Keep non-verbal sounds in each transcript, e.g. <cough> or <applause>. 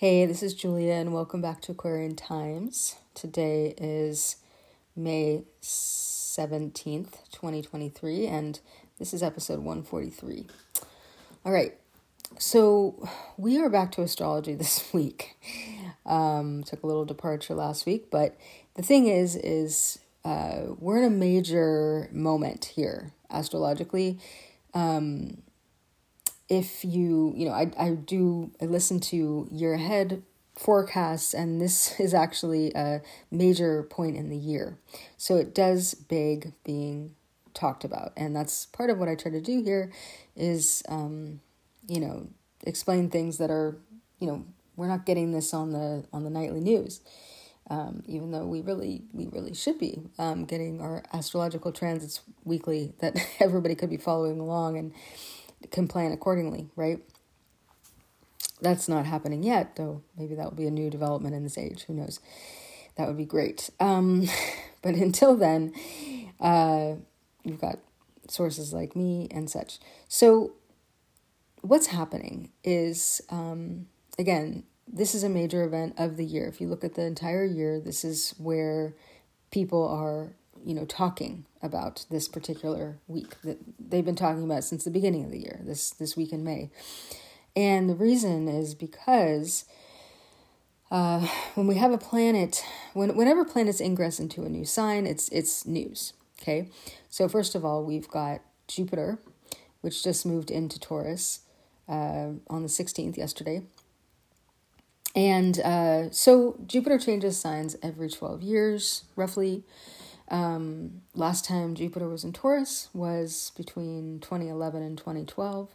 Hey, this is Julia, and welcome back to Aquarian Times. Today is May 17th, 2023, and this is episode 143. All right, so we are back to astrology <laughs> this week. Um, took a little departure last week, but the thing is, is uh, we're in a major moment here astrologically. Um, if you you know I, I do i listen to year ahead forecasts and this <laughs> is actually a major point in the year. So it does beg being talked about and that's part of what i try to do here is um, you know explain things that are you know we're not getting this on the on the nightly news um, even though we really we really should be um, getting our astrological transits weekly that <laughs> everybody could be following along and can plan accordingly, right? That's not happening yet, though maybe that will be a new development in this age. Who knows? That would be great. Um, <laughs> but until then, uh, you've got sources like me and such. So, what's happening is, um, again, this is a major event of the year. If you look at the entire year, this is where people are you know, talking about this particular week that they've been talking about since the beginning of the year, this this week in May. And the reason is because uh, when we have a planet, when whenever planets ingress into a new sign, it's it's news. Okay, so first of all, we've got Jupiter, which just moved into Taurus uh, on the sixteenth yesterday. And uh, so Jupiter changes signs every 12 years, roughly. Um, last time Jupiter was in Taurus was between 2011 and 2012.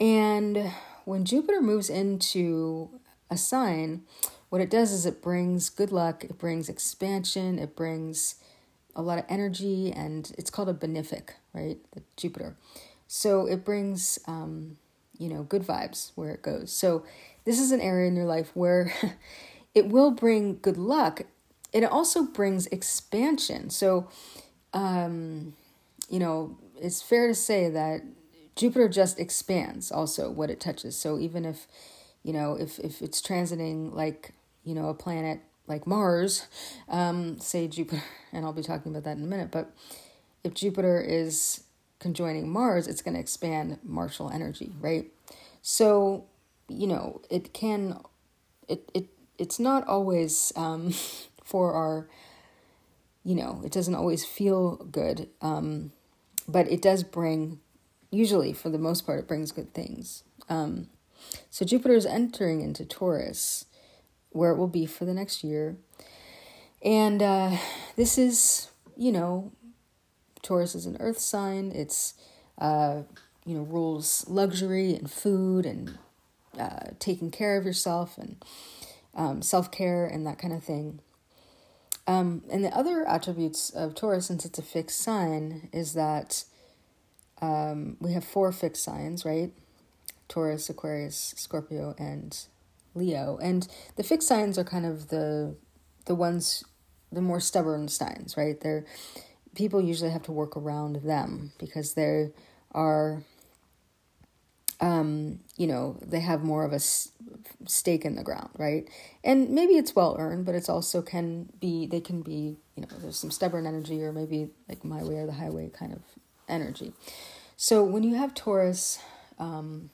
And when Jupiter moves into a sign, what it does is it brings good luck, it brings expansion, it brings a lot of energy, and it's called a benefic, right? The Jupiter. So it brings, um, you know, good vibes where it goes. So this is an area in your life where <laughs> it will bring good luck it also brings expansion. So, um, you know, it's fair to say that Jupiter just expands also what it touches. So even if, you know, if, if it's transiting like, you know, a planet like Mars, um, say Jupiter, <laughs> and I'll be talking about that in a minute, but if Jupiter is conjoining Mars, it's going to expand martial energy, right? So, you know, it can, it, it, it's not always, um, <laughs> for our you know it doesn't always feel good um, but it does bring usually for the most part it brings good things. Um, so jupiter is entering into taurus where it will be for the next year. And uh, this is you know taurus is an earth sign. It's uh, you know rules luxury and food and uh, taking care of yourself and um, self-care and that kind of thing um, and the other attributes of Taurus, since it's a fixed sign, is that um, we have four fixed signs, right? Taurus, Aquarius, Scorpio, and Leo. And the fixed signs are kind of the the ones, the more stubborn signs, right? They're people usually have to work around them because they are um, you know, they have more of a s- stake in the ground, right? And maybe it's well earned, but it's also can be, they can be, you know, there's some stubborn energy or maybe like my way or the highway kind of energy. So when you have Taurus, um,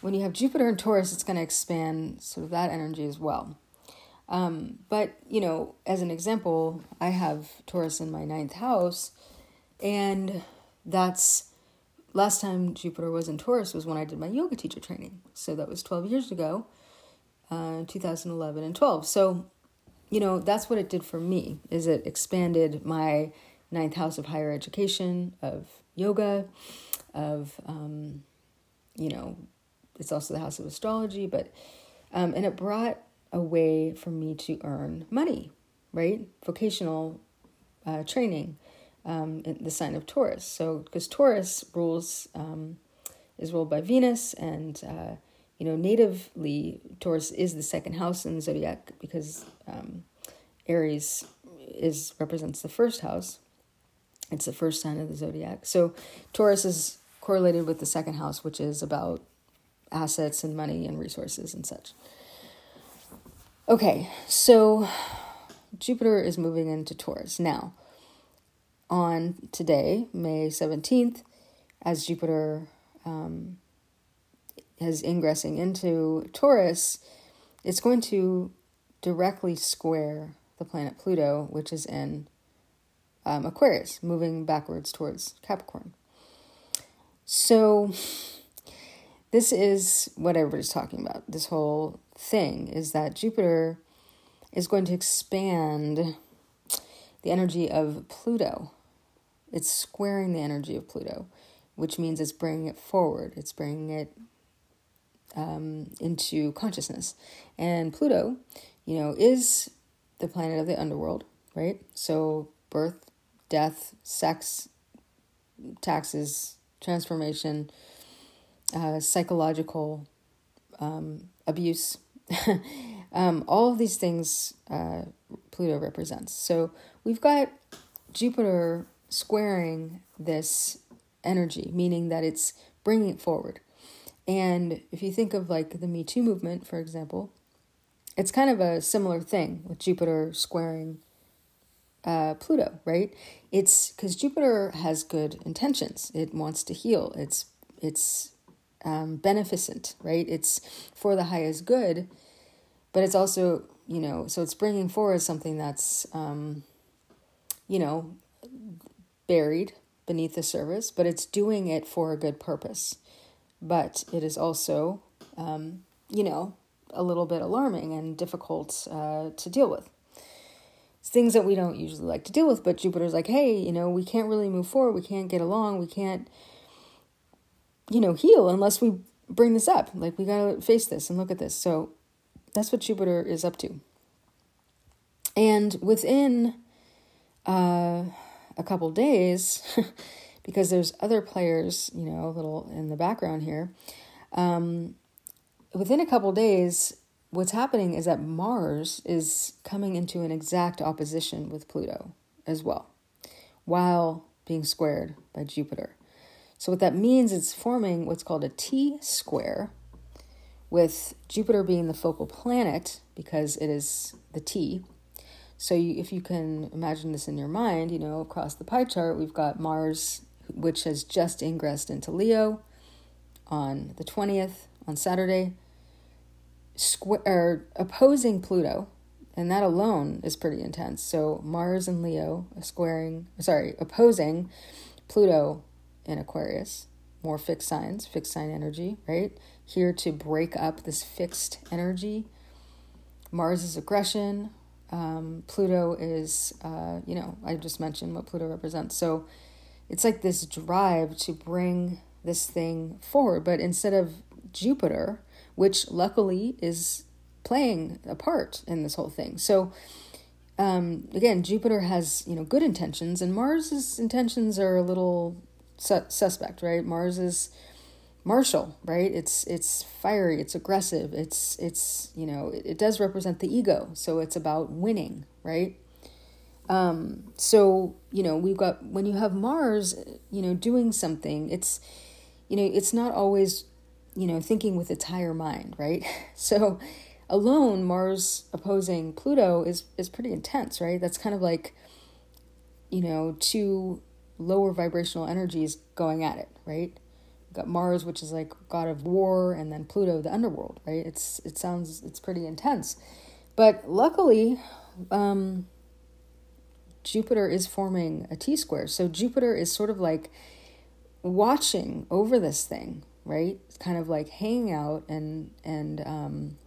when you have Jupiter and Taurus, it's going to expand sort of that energy as well. Um, but, you know, as an example, I have Taurus in my ninth house, and that's last time Jupiter was in Taurus was when I did my yoga teacher training. So that was 12 years ago, uh, 2011 and 12. So, you know, that's what it did for me is it expanded my ninth house of higher education, of yoga, of, um, you know, it's also the house of astrology, but, um, and it brought a way for me to earn money, right? Vocational uh, training um, the sign of Taurus. So, because Taurus rules um, is ruled by Venus, and uh, you know, natively Taurus is the second house in the zodiac because um, Aries is represents the first house. It's the first sign of the zodiac. So, Taurus is correlated with the second house, which is about assets and money and resources and such. Okay, so Jupiter is moving into Taurus. Now, on today, May 17th, as Jupiter um, is ingressing into Taurus, it's going to directly square the planet Pluto, which is in um, Aquarius, moving backwards towards Capricorn. So, this is what everybody's talking about. This whole thing is that Jupiter is going to expand the energy of Pluto. It's squaring the energy of Pluto, which means it's bringing it forward, it's bringing it um, into consciousness. And Pluto, you know, is the planet of the underworld, right? So, birth, death, sex, taxes, transformation, uh, psychological um, abuse, <laughs> um, all of these things uh, Pluto represents. So we've got Jupiter squaring this energy, meaning that it's bringing it forward. And if you think of like the Me Too movement, for example, it's kind of a similar thing with Jupiter squaring uh, Pluto, right? It's because Jupiter has good intentions. It wants to heal. It's it's um, beneficent, right? It's for the highest good, but it's also you know so it's bringing forward something that's um, you know buried beneath the surface, but it's doing it for a good purpose. But it is also um, you know a little bit alarming and difficult uh, to deal with things that we don't usually like to deal with. But Jupiter's like, hey, you know, we can't really move forward. We can't get along. We can't, you know, heal unless we bring this up. Like, we got to face this and look at this. So that's what Jupiter is up to. And within uh, a couple days, <laughs> because there's other players, you know, a little in the background here, um, within a couple days, what's happening is that Mars is coming into an exact opposition with Pluto as well, while being squared by Jupiter. So, what that means is forming what's called a T square, with Jupiter being the focal planet because it is the T. So, you, if you can imagine this in your mind, you know, across the pie chart, we've got Mars, which has just ingressed into Leo on the 20th, on Saturday square or opposing Pluto, and that alone is pretty intense. So Mars and Leo squaring, sorry, opposing Pluto in Aquarius, more fixed signs, fixed sign energy, right? Here to break up this fixed energy. Mars is aggression. Um, Pluto is, uh, you know, I just mentioned what Pluto represents. So it's like this drive to bring this thing forward. But instead of Jupiter, which luckily is playing a part in this whole thing. So um, again, Jupiter has you know good intentions, and Mars's intentions are a little su- suspect, right? Mars is martial, right? It's it's fiery, it's aggressive, it's it's you know it, it does represent the ego, so it's about winning, right? Um, so you know we've got when you have Mars, you know doing something, it's you know it's not always you know, thinking with its higher mind, right? <laughs> So alone, Mars opposing Pluto is is pretty intense, right? That's kind of like, you know, two lower vibrational energies going at it, right? Got Mars, which is like god of war, and then Pluto, the underworld, right? It's it sounds it's pretty intense, but luckily, um, Jupiter is forming a T square, so Jupiter is sort of like watching over this thing, right? It's kind of like hanging out and and um,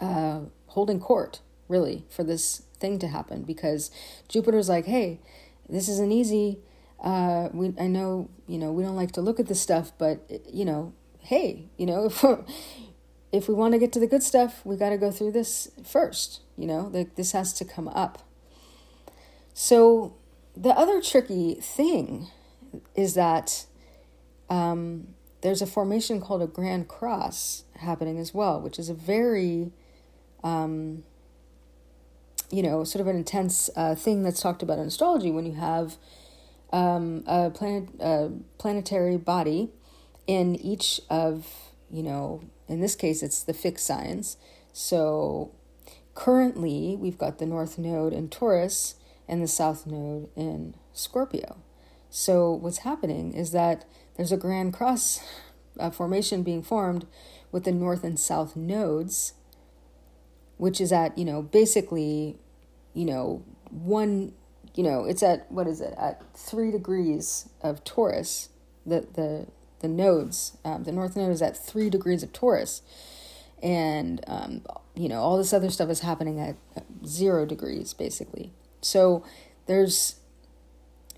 uh, holding court, really, for this thing to happen because Jupiter's like, hey, this isn't easy. Uh, we I know you know we don't like to look at this stuff, but you know, hey, you know <laughs> if if we want to get to the good stuff, we got to go through this first. You know, like this has to come up. So the other tricky thing is that um, there's a formation called a Grand Cross happening as well, which is a very, um, you know, sort of an intense uh, thing that's talked about in astrology when you have um, a planet, a planetary body in each of, you know, in this case, it's the fixed signs. So currently, we've got the North Node in Taurus and the South Node in Scorpio. So what's happening is that there's a grand cross uh, formation being formed with the North and South nodes, which is at, you know, basically, you know, one, you know, it's at, what is it, at three degrees of Taurus, the, the, the nodes. Um, the North Node is at three degrees of Taurus. And, um, you know, all this other stuff is happening at zero degrees, basically. So there's,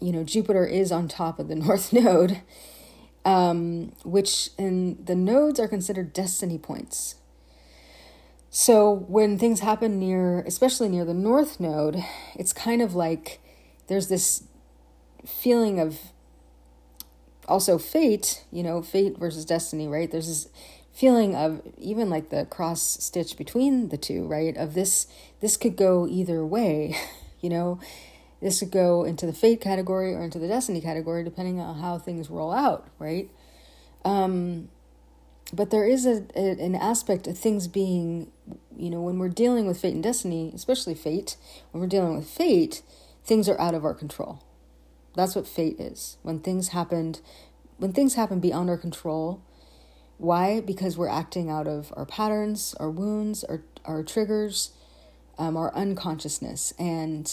you know, Jupiter is on top of the <laughs> North Node, um, which, and the nodes are considered destiny points. So when things happen near, especially near the North Node, it's kind of like there's this feeling of also fate, you know, fate versus destiny, right? There's this feeling of even like the cross stitch between the two, right? Of this, this could go either way, <laughs> you know, this could go into the fate category or into the destiny category, depending on how things roll out, right? Um, but there is a, a, an aspect of things being, you know, when we're dealing with fate and destiny, especially fate, when we're dealing with fate, things are out of our control that's what fate is. When things happened, when things happen beyond our control, why? Because we're acting out of our patterns, our wounds, our, our triggers, um, our unconsciousness. And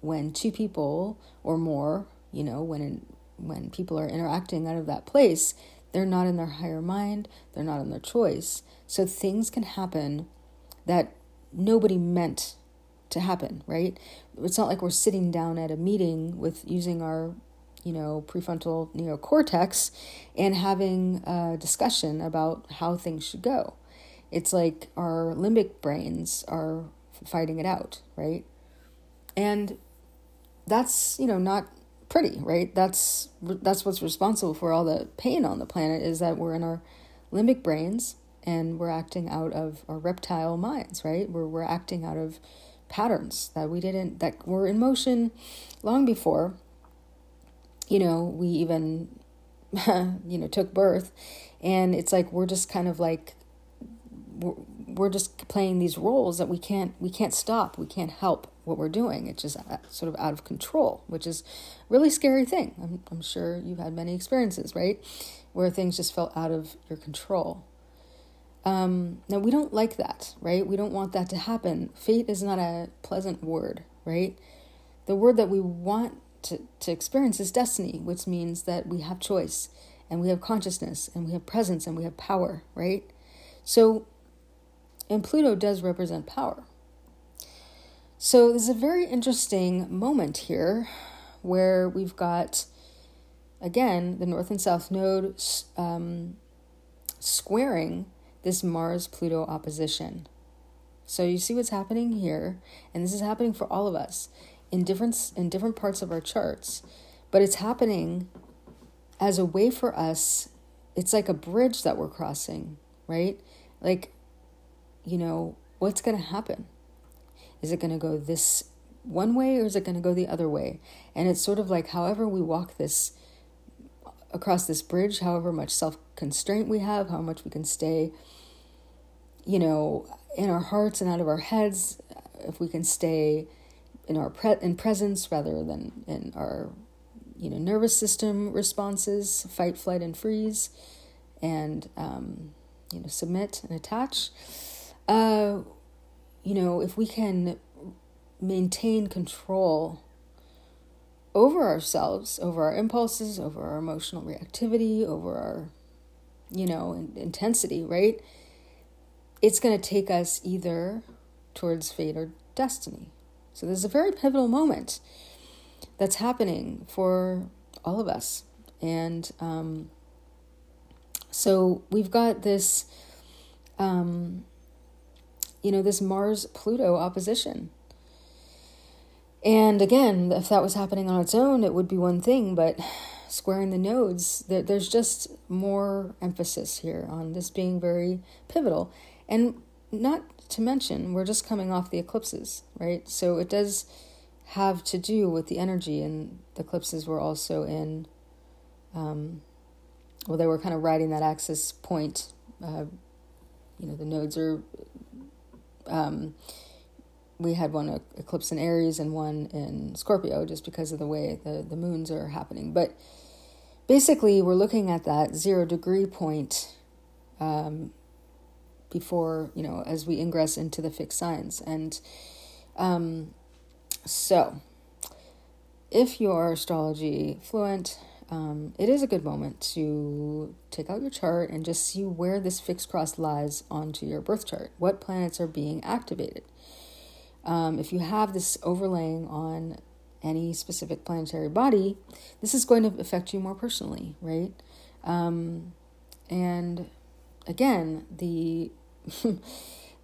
when two people or more, you know, when in, when people are interacting out of that place, they're not in their higher mind, they're not in their choice. So things can happen that nobody meant to happen, right? It's not like we're sitting down at a meeting with using our, you know, prefrontal neocortex and having a discussion about how things should go. It's like our limbic brains are fighting it out, right? And that's, you know, not pretty, right? That's that's what's responsible for all the pain on the planet is that we're in our limbic brains and we're acting out of our reptile minds, right? We're we're acting out of patterns that we didn't that were in motion long before you know we even <laughs> you know took birth. And it's like we're just kind of like we're, we're just playing these roles that we can't we can't stop. We can't help what we're doing. It's just uh, sort of out of control which is really scary thing. I'm, I'm sure you've had many experiences right? Where things just felt out of your control um, now, we don't like that, right? We don't want that to happen. Fate is not a pleasant word, right? The word that we want to, to experience is destiny, which means that we have choice and we have consciousness and we have presence and we have power, right? So, and Pluto does represent power. So, there's a very interesting moment here where we've got, again, the North and South Node um, squaring this Mars Pluto opposition. So you see what's happening here, and this is happening for all of us in different in different parts of our charts, but it's happening as a way for us. It's like a bridge that we're crossing, right? Like, you know, what's going to happen? Is it going to go this one way or is it going to go the other way? And it's sort of like however we walk this across this bridge, however much self constraint we have, how much we can stay you know, in our hearts and out of our heads, if we can stay in our pre- in presence rather than in our you know nervous system responses, fight, flight, and freeze, and um, you know submit and attach. Uh, you know, if we can maintain control over ourselves, over our impulses, over our emotional reactivity, over our, you know, intensity, right? It's going to take us either towards fate or destiny. So there's a very pivotal moment that's happening for all of us. And um, so we've got this, um, you know, this Mars Pluto opposition. And again, if that was happening on its own, it would be one thing, but squaring the nodes, there's just more emphasis here on this being very pivotal. And not to mention, we're just coming off the eclipses, right? So it does have to do with the energy, and the eclipses were also in um, well, they were kind of riding that axis point. Uh, you know, the nodes are. Um, we had one eclipse in Aries and one in Scorpio, just because of the way the the moons are happening. But basically, we're looking at that zero degree point. Um, before you know, as we ingress into the fixed signs, and um, so if you're astrology fluent, um, it is a good moment to take out your chart and just see where this fixed cross lies onto your birth chart. What planets are being activated? Um, if you have this overlaying on any specific planetary body, this is going to affect you more personally, right? Um, and again, the <laughs>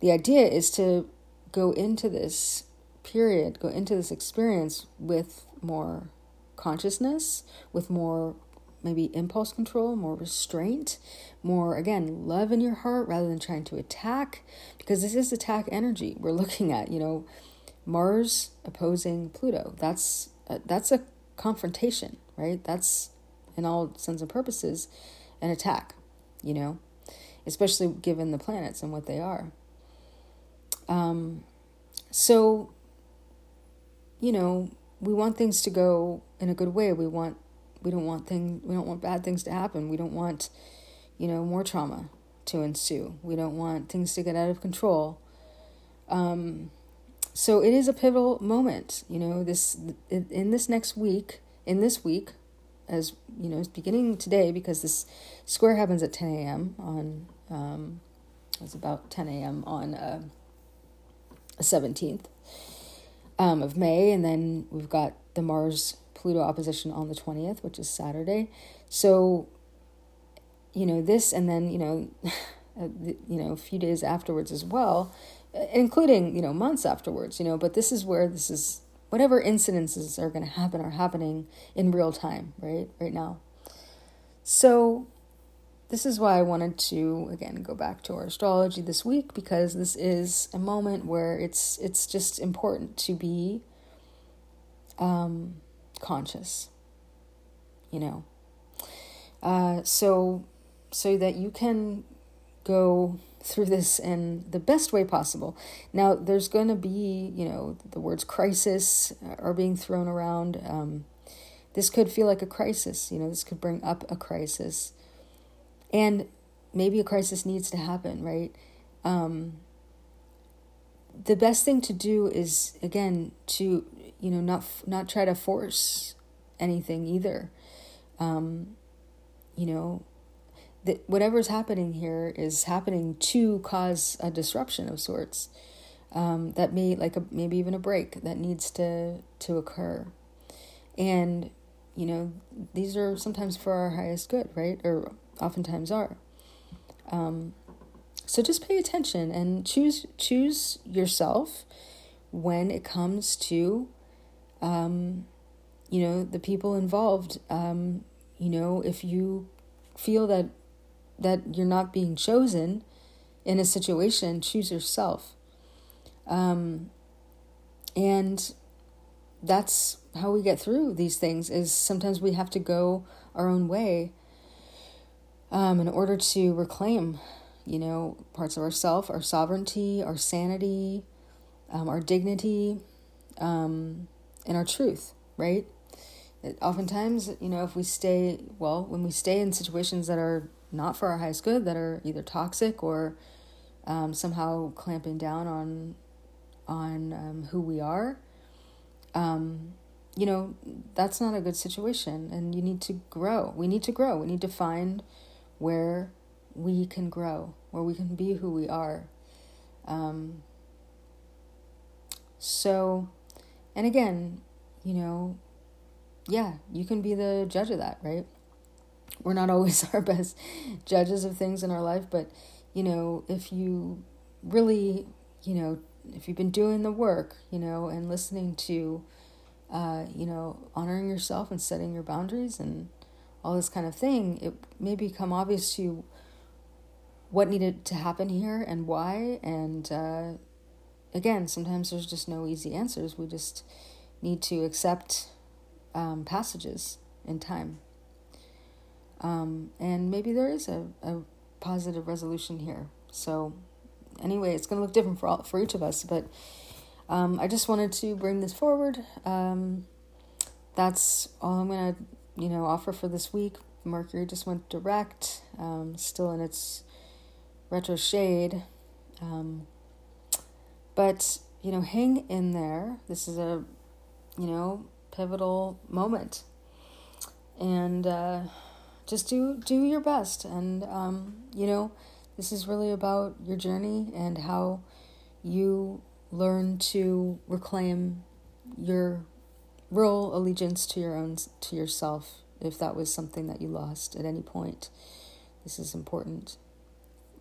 the idea is to go into this period, go into this experience with more consciousness, with more maybe impulse control, more restraint, more, again, love in your heart rather than trying to attack, because this is attack energy we're looking at, you know, Mars opposing Pluto. That's a, that's a confrontation, right? That's, in all sense and purposes, an attack, you know, especially given the planets and what they are. Um, so, you know, we want things to go in a good way. We want we don't want thing we don't want bad things to happen. We don't want, you know, more trauma to ensue. We don't want things to get out of control. Um, so it is a pivotal moment. You know, this in this next week, in this week, as you know, beginning today because this square happens at 10 a.m. on um, it's about 10 a.m. on uh, 17th um, of May, and then we've got the Mars Pluto opposition on the 20th, which is Saturday. So, you know, this, and then, you know, <laughs> you know, a few days afterwards as well, including, you know, months afterwards, you know, but this is where this is, whatever incidences are going to happen are happening in real time, right? Right now. So, this is why I wanted to again go back to our astrology this week because this is a moment where it's it's just important to be um, conscious, you know. Uh, so so that you can go through this in the best way possible. Now, there's going to be, you know, the words crisis are being thrown around. Um, this could feel like a crisis, you know, this could bring up a crisis. And maybe a crisis needs to happen, right? Um, the best thing to do is again to you know not not try to force anything either. Um, you know, that whatever's happening here is happening to cause a disruption of sorts. Um, that may like a maybe even a break that needs to to occur, and you know these are sometimes for our highest good, right? Or oftentimes are. Um, so just pay attention and choose choose yourself when it comes to, um, you know, the people involved. Um, you know, if you feel that that you're not being chosen in a situation, choose yourself. Um, and that's how we get through these things is sometimes we have to go our own way um, in order to reclaim, you know, parts of ourself, our sovereignty, our sanity, um, our dignity, um, and our truth, right? It, oftentimes, you know, if we stay, well, when we stay in situations that are not for our highest good, that are either toxic or um, somehow clamping down on on um, who we are, um, you know, that's not a good situation. And you need to grow. We need to grow. We need to find where we can grow, where we can be who we are. Um, so, and again, you know, yeah, you can be the judge of that, right? We're not <laughs> always our best judges of things in our life, but, you know, if you really, you know, if you've been doing the work, you know, and listening to, uh, you know, honoring yourself and setting your boundaries and all this kind of thing, it may become obvious to you what needed to happen here and why. And uh, again, sometimes there's just no easy answers. We just need to accept um, passages in time. Um, and maybe there is a, a positive resolution here. So, anyway, it's going to look different for all, for each of us, but um, I just wanted to bring this forward. Um, that's all I'm going to, you know, offer for this week. Mercury just went direct, um, still in its retro shade. Um, but, you know, hang in there. This is a, you know, pivotal moment. And uh, just do do your best. And, um, you know, this is really about your journey and how you learn to reclaim your real allegiance to your own to yourself if that was something that you lost at any point this is important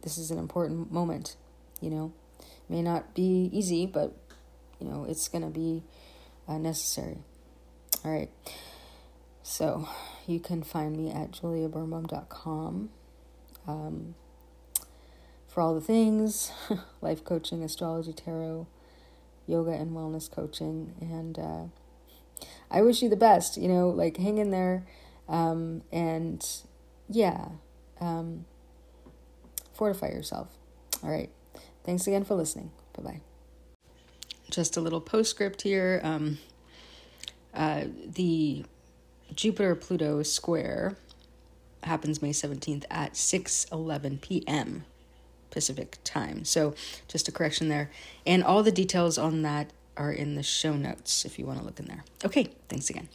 this is an important moment you know may not be easy but you know it's going to be uh, necessary all right so you can find me at juliabernbaum.com um, for all the things <laughs> life coaching astrology tarot yoga and wellness coaching and uh, I wish you the best. You know, like hang in there, um, and yeah, um, fortify yourself. All right. Thanks again for listening. Bye bye. Just a little postscript here. Um, uh, the Jupiter Pluto square happens May 17th at 6 11 p.m. Pacific time. So, just a correction there. And all the details on that are in the show notes if you want to look in there. Okay, thanks again.